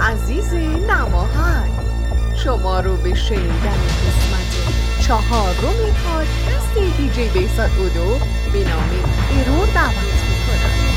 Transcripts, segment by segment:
عزیز نماهن شما رو به شنیدن قسمت چهارم پادکست دیجی بیسان اودو به نام ایرور دعوت می‌کنم.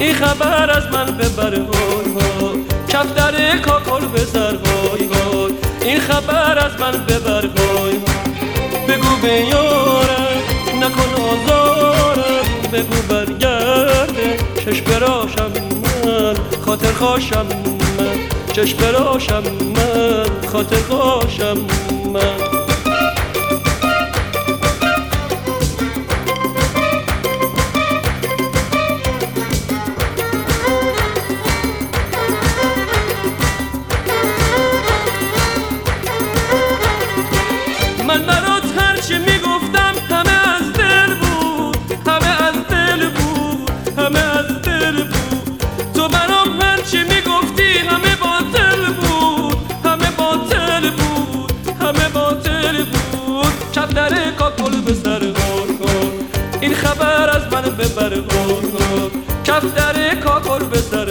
این خبر از من ببر هوی هوی کف در کاکل بزر هوی هوی این خبر از من ببر هوی بگو به یارم نکن آزارم بگو برگرده چشم راشم من خاطر خواشم من. چشم راشم من خاطر خواشم من. گل به سر کن. این خبر از من ببر کن. کفتر کاکل به سر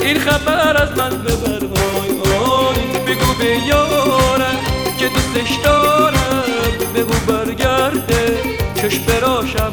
این خبر از من ببر بگو به یارم که دوستش دارم. بگو برگرده. چشم براشم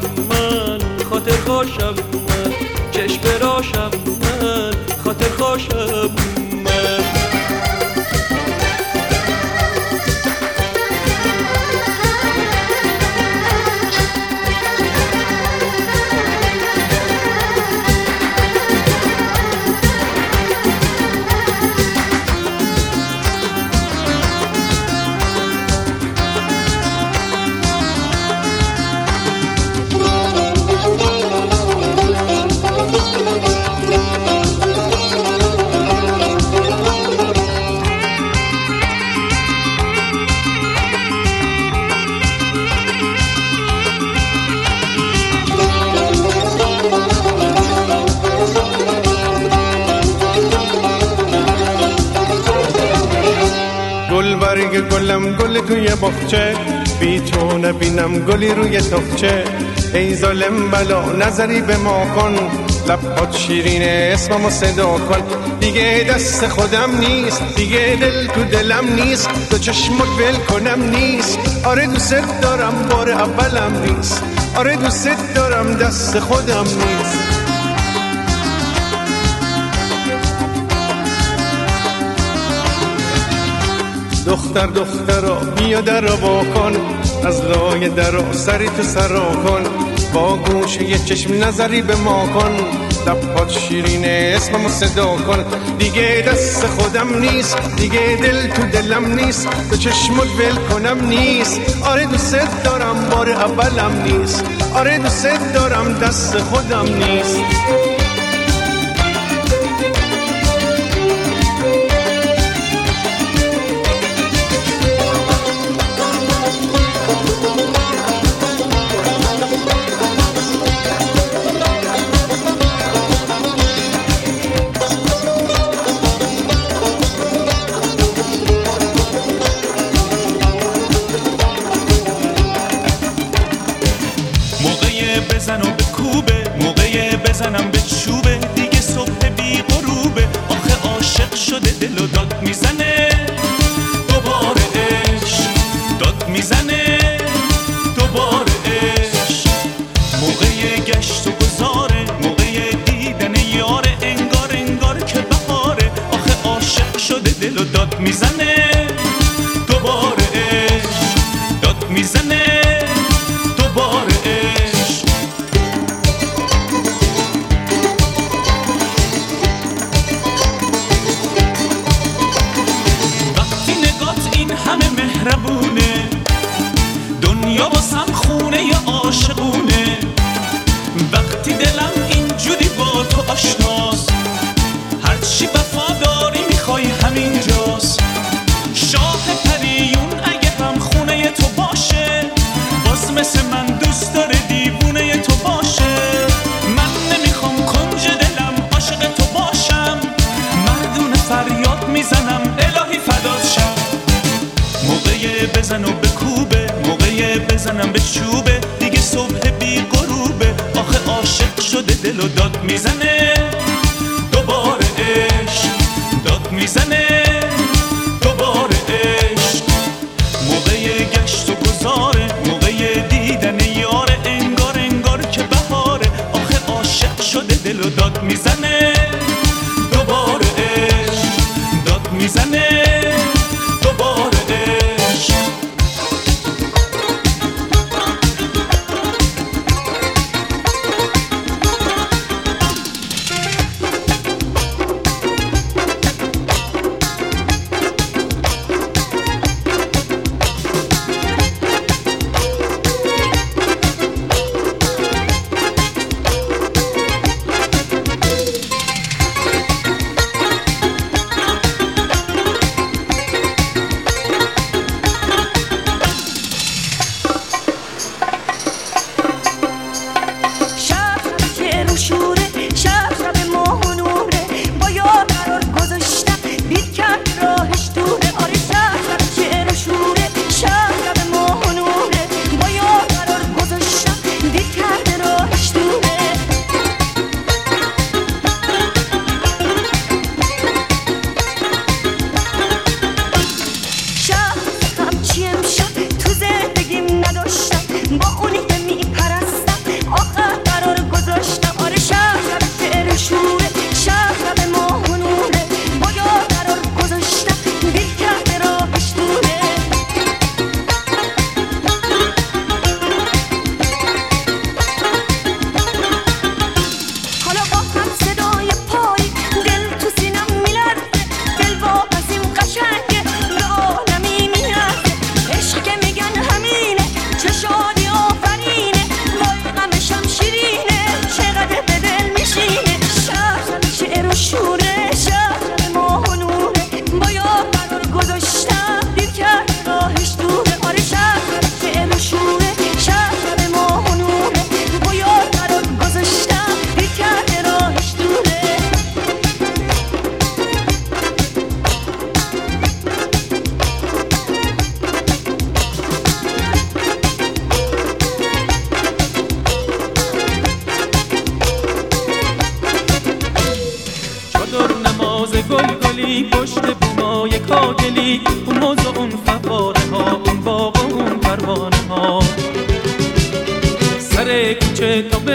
بخچه بی تو نبینم گلی روی تخچه. ای ظالم بلا نظری به ما کن. لبهات شیرینه اسممو صدا کن. دیگه دست خودم نیست دیگه دل تو دلم نیست. تو چشمت ول کنم نیست. آره دوست دارم بار اولم نیست. آره دوست دارم دست خودم نیست. دختر دختر را بیا در را کن. از لای درا سری تو سرا کن. با گوشه یه چشم نظری به ما کن. لبهات شیرینه اسممو صدا کن. دیگه دست خودم نیست دیگه دل تو دلم نیست. به چشمت بل کنم نیست. آره دوست دارم بار اولم نیست. آره دوست دارم دست خودم نیست. mis anne بزن و بکوبه موقع بزنم به چوبه. دیگه صبح بی غروبه آخه عاشق شده دل و داد می‌زنه. دوباره عشق داد می‌زنه. دوباره عشق. موقع گشت و گذاره موقع دیدن یاره انگار انگار که بهاره. آخه عاشق شده دل و داد می‌زنه.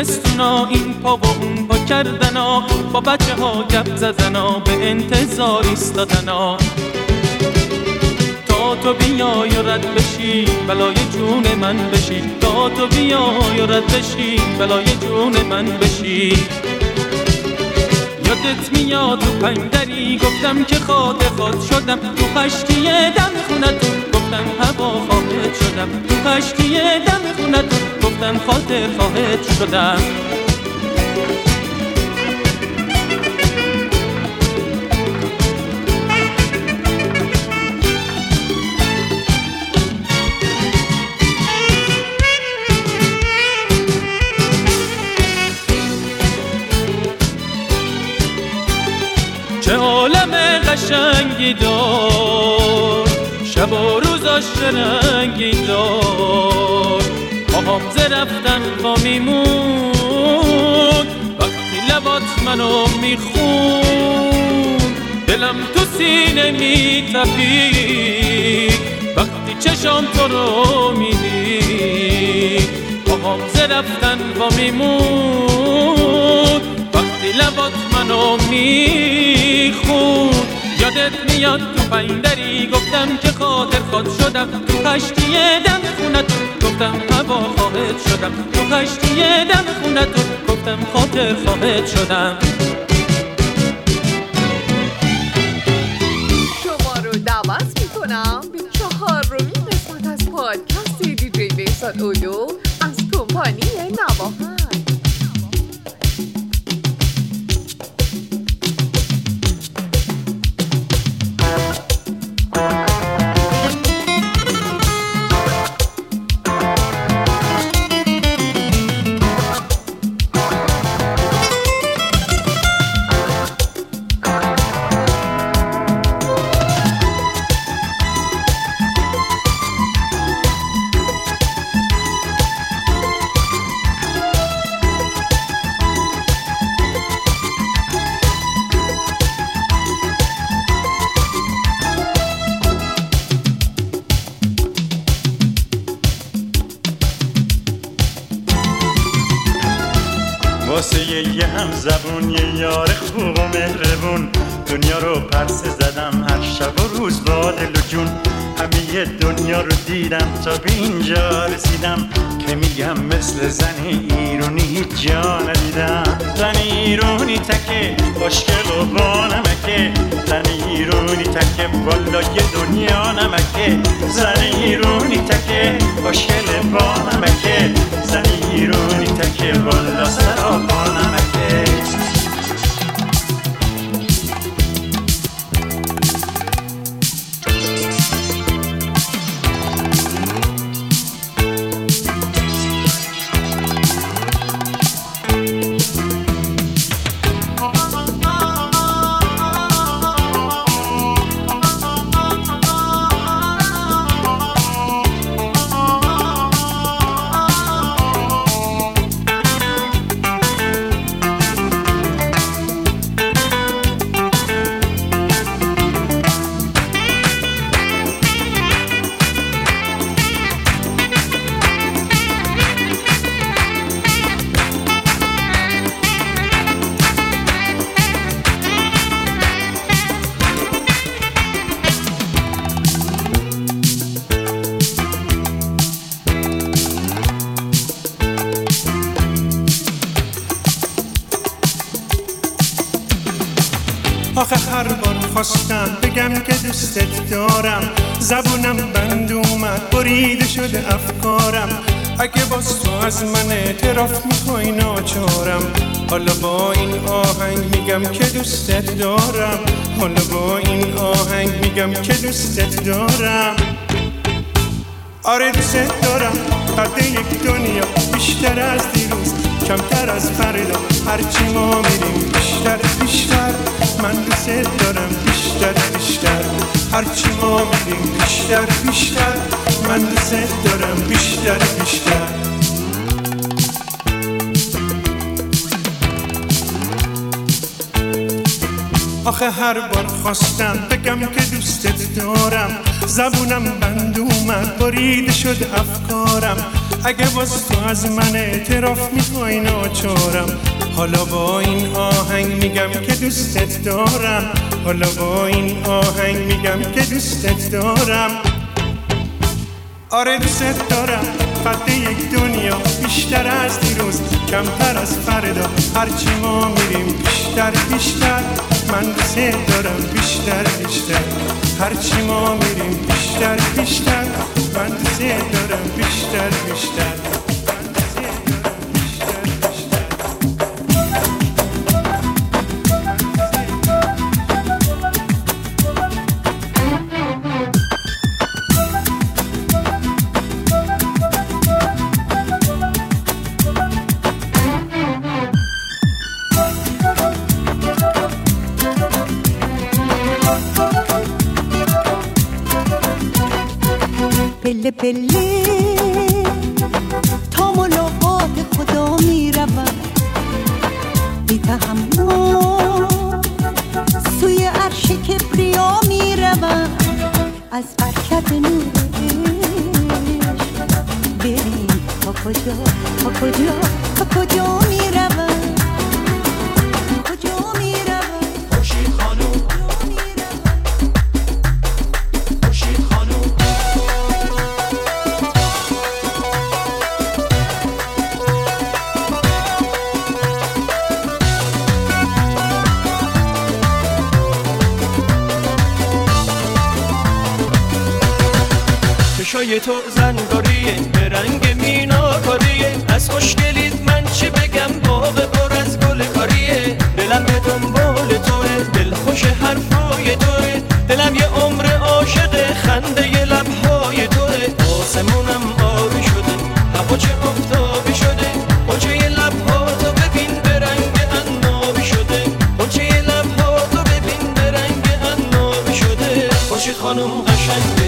زمستونا این پا و اون پا کردنا. با بچه ها گپ زدنا به انتظار ایستادنا. تا تو بیای و رد بشی بلای جون من بشی. تا تو بیای و رد بشی بلای جون من بشی. یادت میاد و پنجدری گفتم که خاطر خود شدم. تو خشکی دم خونتون گفتم هوا خواهد شدم. تو خشکی دم خونتون گفتم خاطر خواهد شدم چه عالم قشنگی دار شب و روزاش رنگی دار. پاهم ز رفتن با میمون. وقتی لبات منو میخون دلم تو سینه میتپید. وقتی چشام تو رو می‌دید پاهم ز رفتن با میمون. وقتی لبات منو میخون یادت میاد تو پندری گفتم که خاطر خود شدم تو خشتی دم خونتون گفتم هوا خواهد شدم. تو خشتی دم خونتون گفتم خاطر خواهد شدم. شما رو دعوت می‌کنم. به چهارمین قسمت از پادکست دیجی بیساد اولو. ایرونی هیچ جا ندیدم. زن ایرونی تکه خوشگل و با نمکه. زن ایرونی تکه والا یه دنیا نمکه. زن ایرونی تکه خوشگل با نمکه. زن ایرونی تکه والا سراپا نمکه دوستت دارم. زبونم بند اومد بریده شده افکارم. اگه باز تو از من اعتراف می‌خوای ناچارم. حالا با این آهنگ میگم که دوستت دارم. حالا با این آهنگ میگم که دوستت دارم. آره دوستت دارم. قد یک دنیا بیشتر از دیروز. کمتر از فردا هرچی ما میریم بیشتر بیشتر. من دوست دارم بیشتر. بیشتر بیشتر. من دوست دارم بیشتر بیشتر. آخه هر بار خواستم بگم که دوستت دارم. زبونم بند اومد بریده شد افکارم. اگه باز تو از من اعتراف می‌خوای ناچارم. حالا با این آهنگ میگم که دوستت دارم. حالا با این آهنگ میگم که دوستت دارم. آره دوست دارم. قد یک دنیا بیشتر از دیروز کمتر از فردا. هرچی ما میریم بیشتر بیشتر. من دوست دارم بیشتر بیشتر. هرچی ما میریم بیشتر بیشتر. من دوست دارم بیشتر بیشتر. تو زنگاریه به رنگ مینا کاریه از خوشگلیت من چی بگم؟ باغ پر از گل کاریه دلم به دنبال توه دل خوش حرفای توه. دلم یه عمر عاشق خنده ی لبهای توه. آسمونم آبی شده هوا چه افتابی شده. قنچه ی لبها تو ببین به رنگ انابی شده. قنچه ی لبها تو ببین به رنگ انابی شده. خوشی خانم قشنگه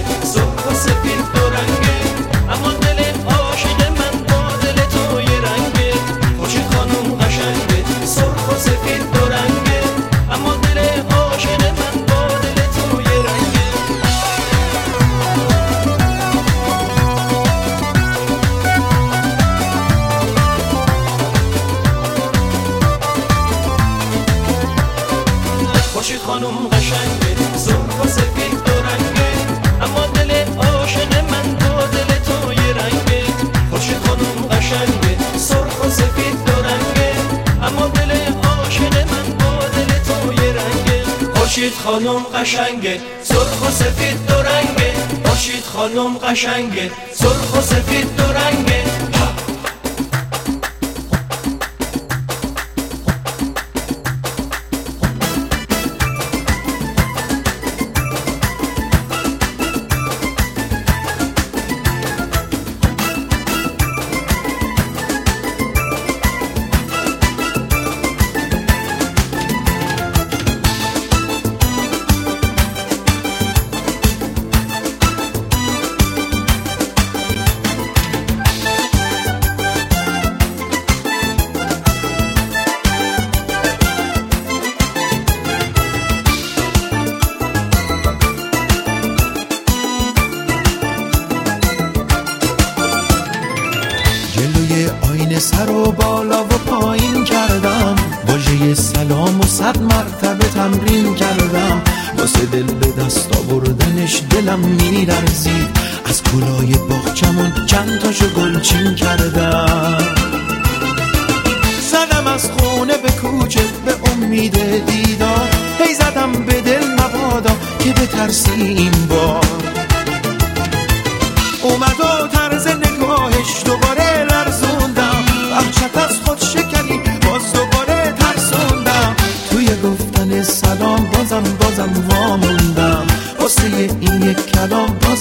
خانم قشنگه. سرخ و سفید دو رنگه. خوشید خانم قشنگه. سرخ و سفید دو رنگه.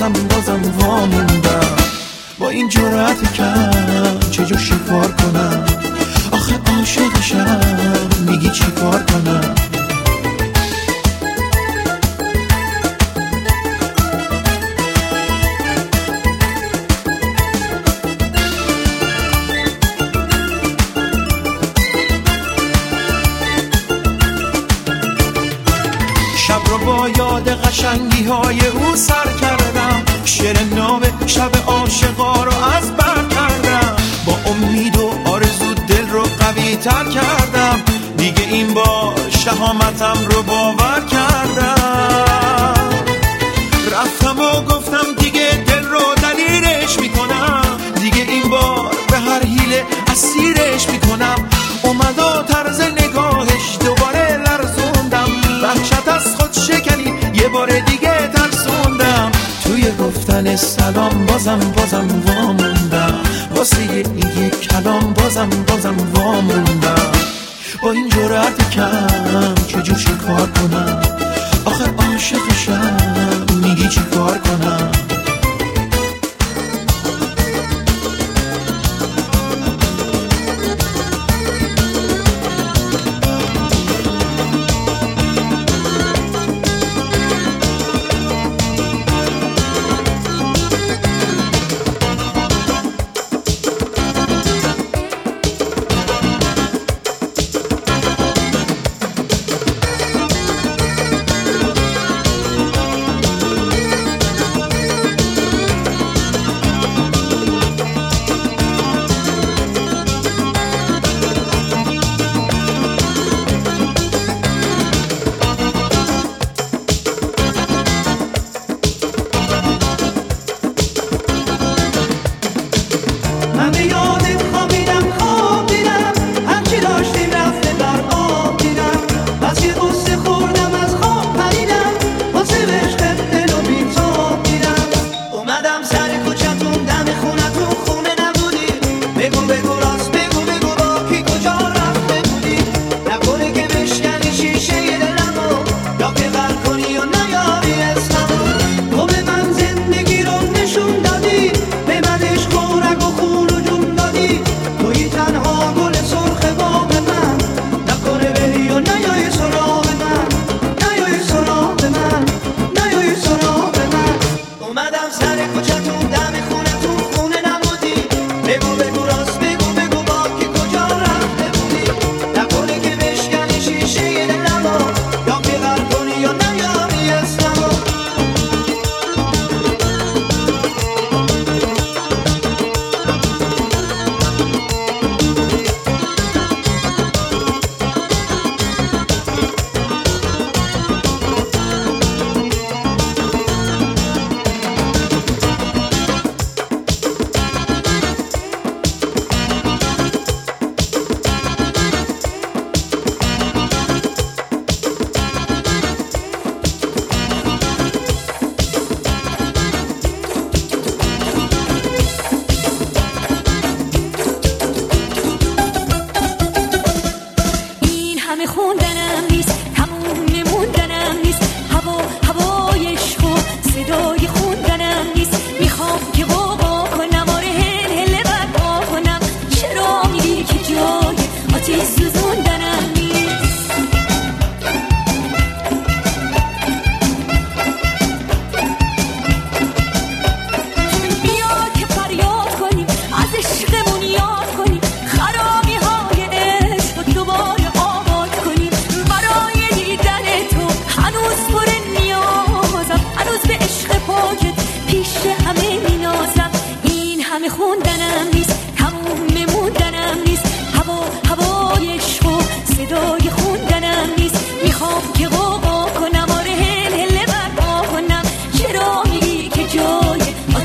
some some boy.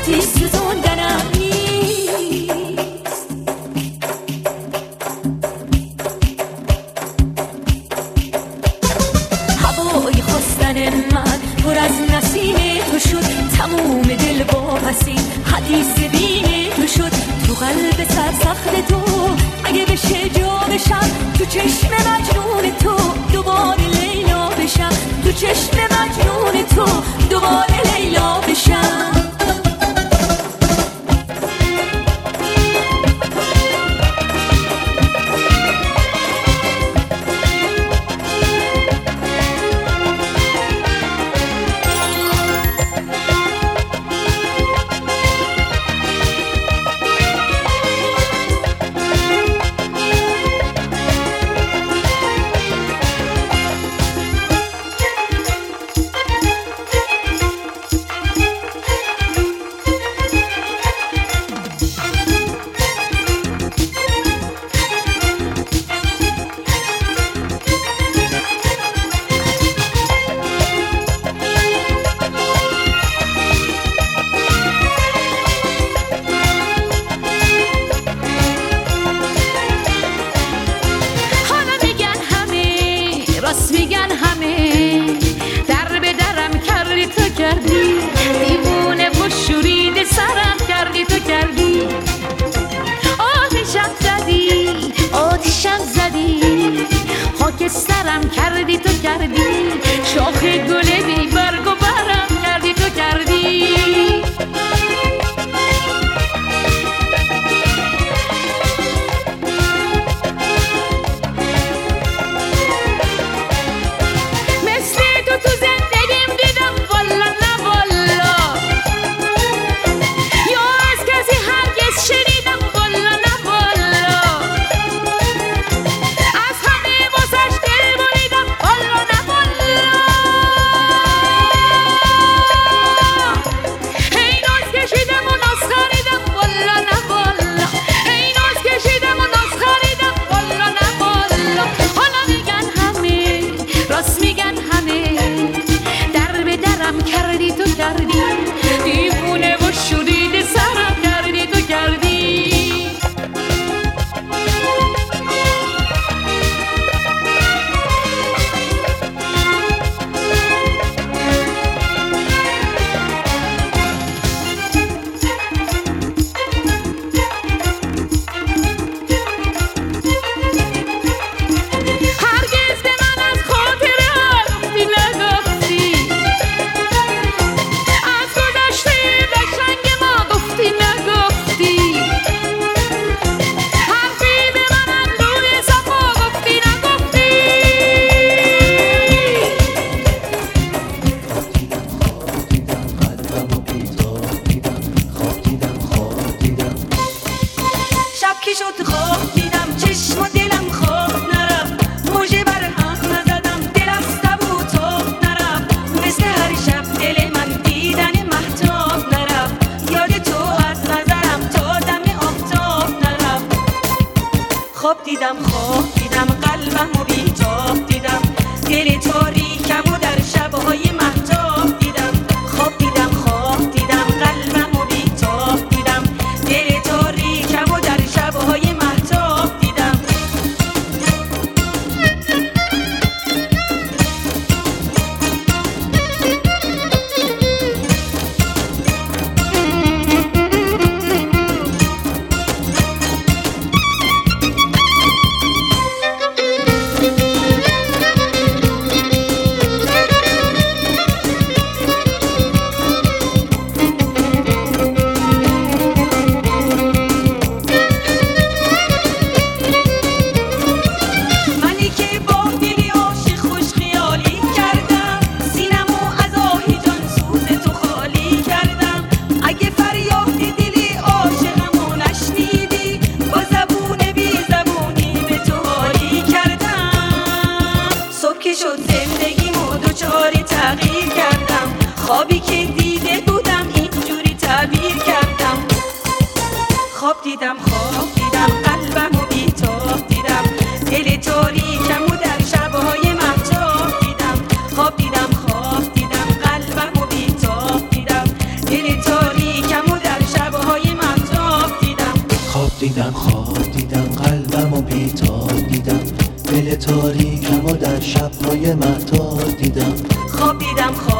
Preciso خوابی که دیده بودم اینجوری تعبیر کردم. خواب دیدم خواب دیدم قلبم و بیتاب دیدم. دل تاریکم و در شبهای محتاب دیدم. خواب دیدم خواب دیدم قلبم و بیتاب دیدم. دل تاریکم و در شبهای محتاب دیدم. خواب دیدم خواب دیدم قلبم و بیتاب دیدم. دل تاریکم و در شبهای محتاب دیدم. خواب دیدم خواب